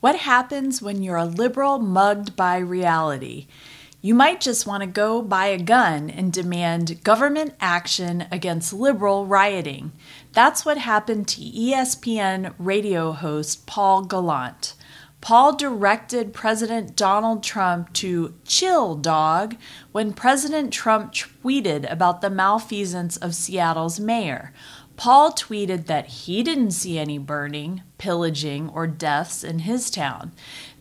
What happens when you're a liberal mugged by reality? You might just want to go buy a gun and demand government action against liberal rioting. That's what happened to ESPN radio host Paul Gallant. Paul directed President Donald Trump to chill, dog, when President Trump tweeted about the malfeasance of Seattle's mayor. Paul tweeted that he didn't see any burning, pillaging, or deaths in his town.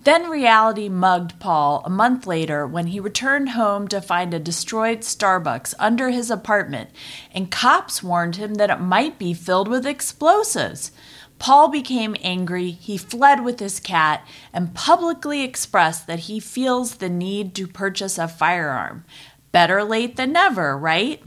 Then reality mugged Paul a month later when he returned home to find a destroyed Starbucks under his apartment, and cops warned him that it might be filled with explosives. Paul became angry, he fled with his cat, and publicly expressed that he feels the need to purchase a firearm. Better late than never, right?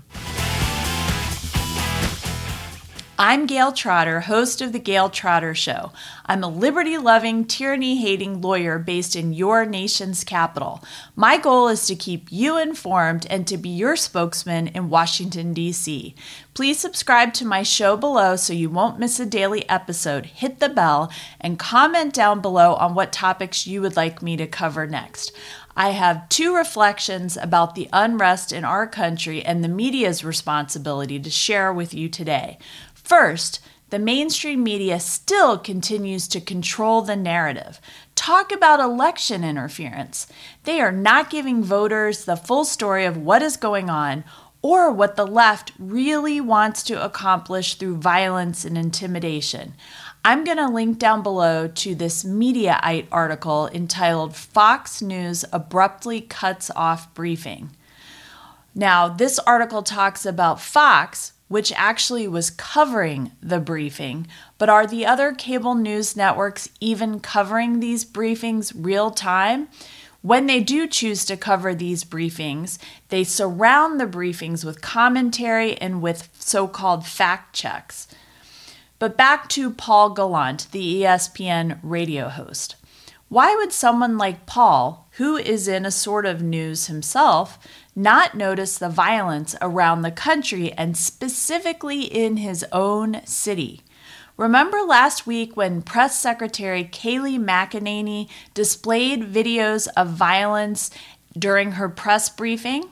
I'm Gail Trotter, host of The Gail Trotter Show. I'm a liberty loving, tyranny hating lawyer based in your nation's capital. My goal is to keep you informed and to be your spokesman in Washington, D.C. Please subscribe to my show below so you won't miss a daily episode. Hit the bell and comment down below on what topics you would like me to cover next. I have two reflections about the unrest in our country and the media's responsibility to share with you today. First, the mainstream media still continues to control the narrative. Talk about election interference. They are not giving voters the full story of what is going on or what the left really wants to accomplish through violence and intimidation. I'm going to link down below to this Mediaite article entitled Fox News Abruptly Cuts Off Briefing. Now, this article talks about Fox, which actually was covering the briefing, but are the other cable news networks even covering these briefings real time? When they do choose to cover these briefings, they surround the briefings with commentary and with so called fact checks. But back to Paul Gallant, the ESPN radio host. Why would someone like Paul, who is in a sort of news himself, not notice the violence around the country and specifically in his own city. Remember last week when Press Secretary Kayleigh McEnany displayed videos of violence during her press briefing?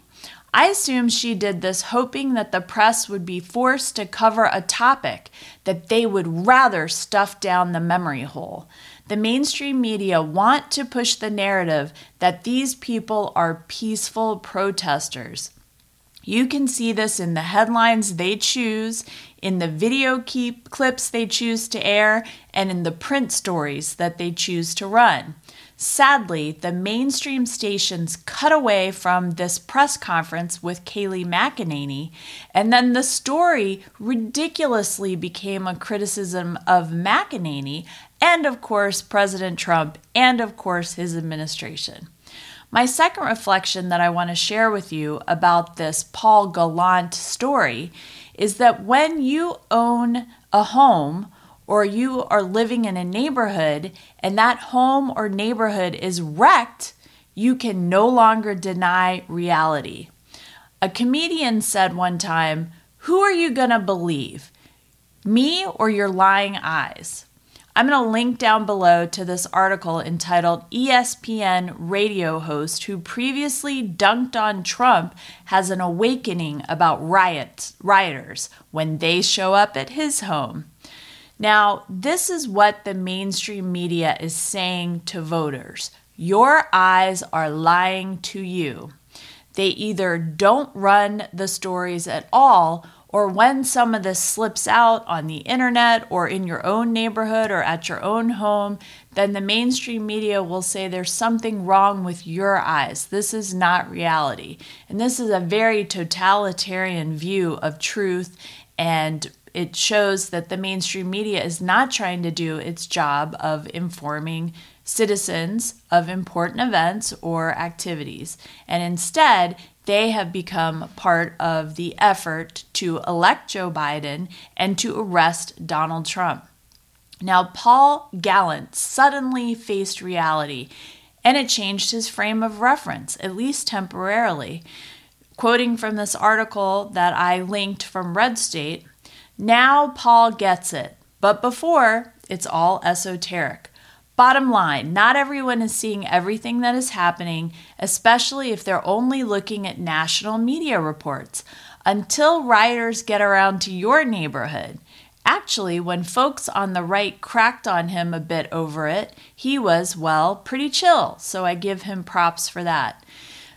I assume she did this hoping that the press would be forced to cover a topic that they would rather stuff down the memory hole. The mainstream media want to push the narrative that these people are peaceful protesters. You can see this in the headlines they choose, in the video keep clips they choose to air, and in the print stories that they choose to run. Sadly, the mainstream stations cut away from this press conference with Kayleigh McEnany, and then the story ridiculously became a criticism of McEnany and, of course, President Trump, and, of course, his administration. My second reflection that I want to share with you about this Paul Gallant story is that when you own a home, or you are living in a neighborhood and that home or neighborhood is wrecked, you can no longer deny reality. A comedian said one time, Who are you going to believe? Me or your lying eyes? I'm going to link down below to this article entitled ESPN radio host who previously dunked on Trump has an awakening about riots, rioters when they show up at his home. Now, this is what the mainstream media is saying to voters your eyes are lying to you. They either don't run the stories at all, or when some of this slips out on the internet or in your own neighborhood or at your own home, then the mainstream media will say there's something wrong with your eyes. This is not reality. And this is a very totalitarian view of truth and it shows that the mainstream media is not trying to do its job of informing citizens of important events or activities. And instead, they have become part of the effort to elect Joe Biden and to arrest Donald Trump. Now, Paul Gallant suddenly faced reality, and it changed his frame of reference, at least temporarily. Quoting from this article that I linked from Red State, now Paul gets it, but before, it's all esoteric. Bottom line, not everyone is seeing everything that is happening, especially if they're only looking at national media reports. Until rioters get around to your neighborhood. Actually, when folks on the right cracked on him a bit over it, he was, well, pretty chill, so I give him props for that.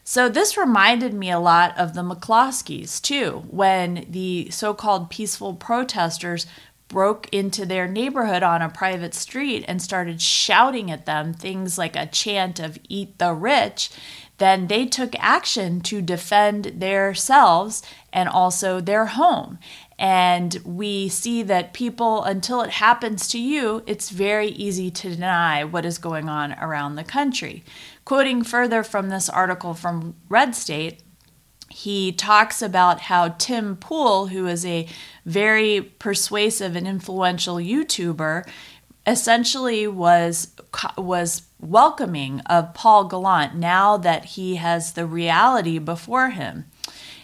So, this reminded me a lot of the McCloskeys, too, when the so called peaceful protesters broke into their neighborhood on a private street and started shouting at them things like a chant of eat the rich, then they took action to defend themselves and also their home. And we see that people, until it happens to you, it's very easy to deny what is going on around the country. Quoting further from this article from Red State, he talks about how Tim Pool, who is a very persuasive and influential YouTuber, essentially was was welcoming of Paul Gallant now that he has the reality before him.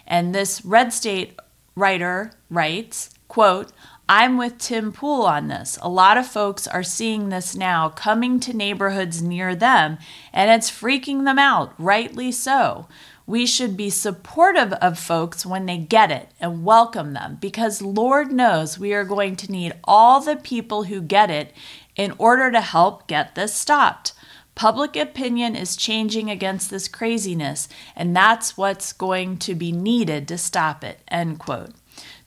And this Red State writer writes, quote, I'm with Tim Pool on this. A lot of folks are seeing this now coming to neighborhoods near them, and it's freaking them out, rightly so. We should be supportive of folks when they get it and welcome them because Lord knows we are going to need all the people who get it in order to help get this stopped. Public opinion is changing against this craziness, and that's what's going to be needed to stop it. End quote.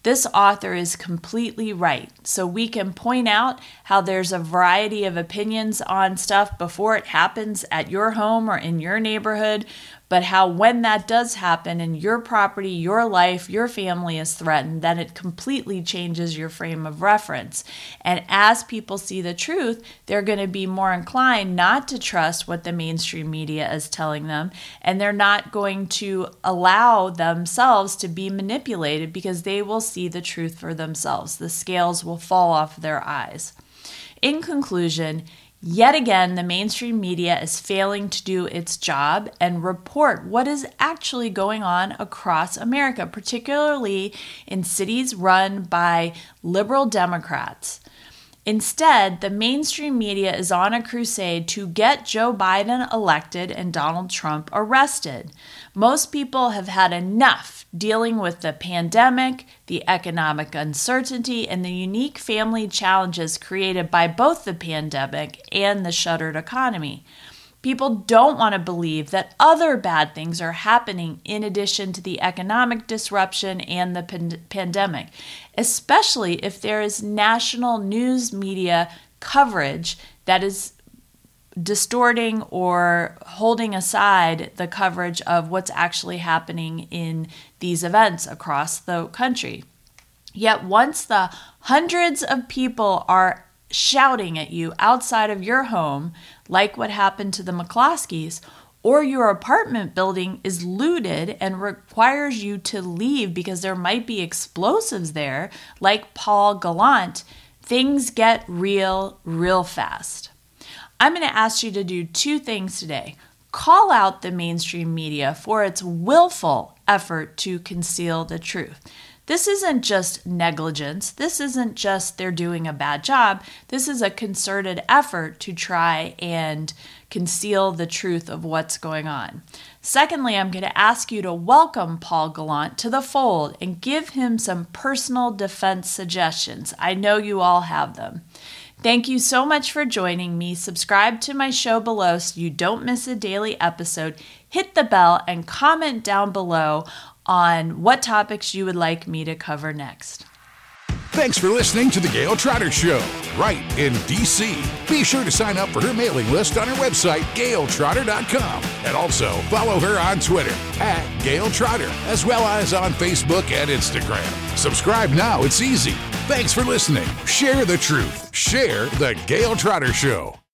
This author is completely right. So we can point out how there's a variety of opinions on stuff before it happens at your home or in your neighborhood, but how when that does happen and your property, your life, your family is threatened, then it completely changes your frame of reference. And as people see the truth, they're going to be more inclined not to trust what the mainstream media is telling them, and they're not going to allow themselves to be manipulated because they will see the truth for themselves. The scales will fall off their eyes. In conclusion, Yet again, the mainstream media is failing to do its job and report what is actually going on across America, particularly in cities run by liberal Democrats. Instead, the mainstream media is on a crusade to get Joe Biden elected and Donald Trump arrested. Most people have had enough dealing with the pandemic, the economic uncertainty, and the unique family challenges created by both the pandemic and the shuttered economy. People don't want to believe that other bad things are happening in addition to the economic disruption and the pan- pandemic, especially if there is national news media coverage that is distorting or holding aside the coverage of what's actually happening in these events across the country. Yet, once the hundreds of people are shouting at you outside of your home, like what happened to the McCloskeys, or your apartment building is looted and requires you to leave because there might be explosives there, like Paul Gallant, things get real, real fast. I'm going to ask you to do two things today. Call out the mainstream media for its willful effort to conceal the truth. This isn't just negligence. This isn't just they're doing a bad job. This is a concerted effort to try and conceal the truth of what's going on. Secondly, I'm going to ask you to welcome Paul Gallant to the fold and give him some personal defense suggestions. I know you all have them. Thank you so much for joining me. Subscribe to my show below so you don't miss a daily episode. Hit the bell and comment down below on what topics you would like me to cover next. Thanks for listening to The Gail Trotter Show, right in D.C. Be sure to sign up for her mailing list on her website, gailtrotter.com. And also follow her on Twitter at Gail Trotter, as well as on Facebook and Instagram. Subscribe now, it's easy. Thanks for listening. Share the truth. Share The Gail Trotter Show.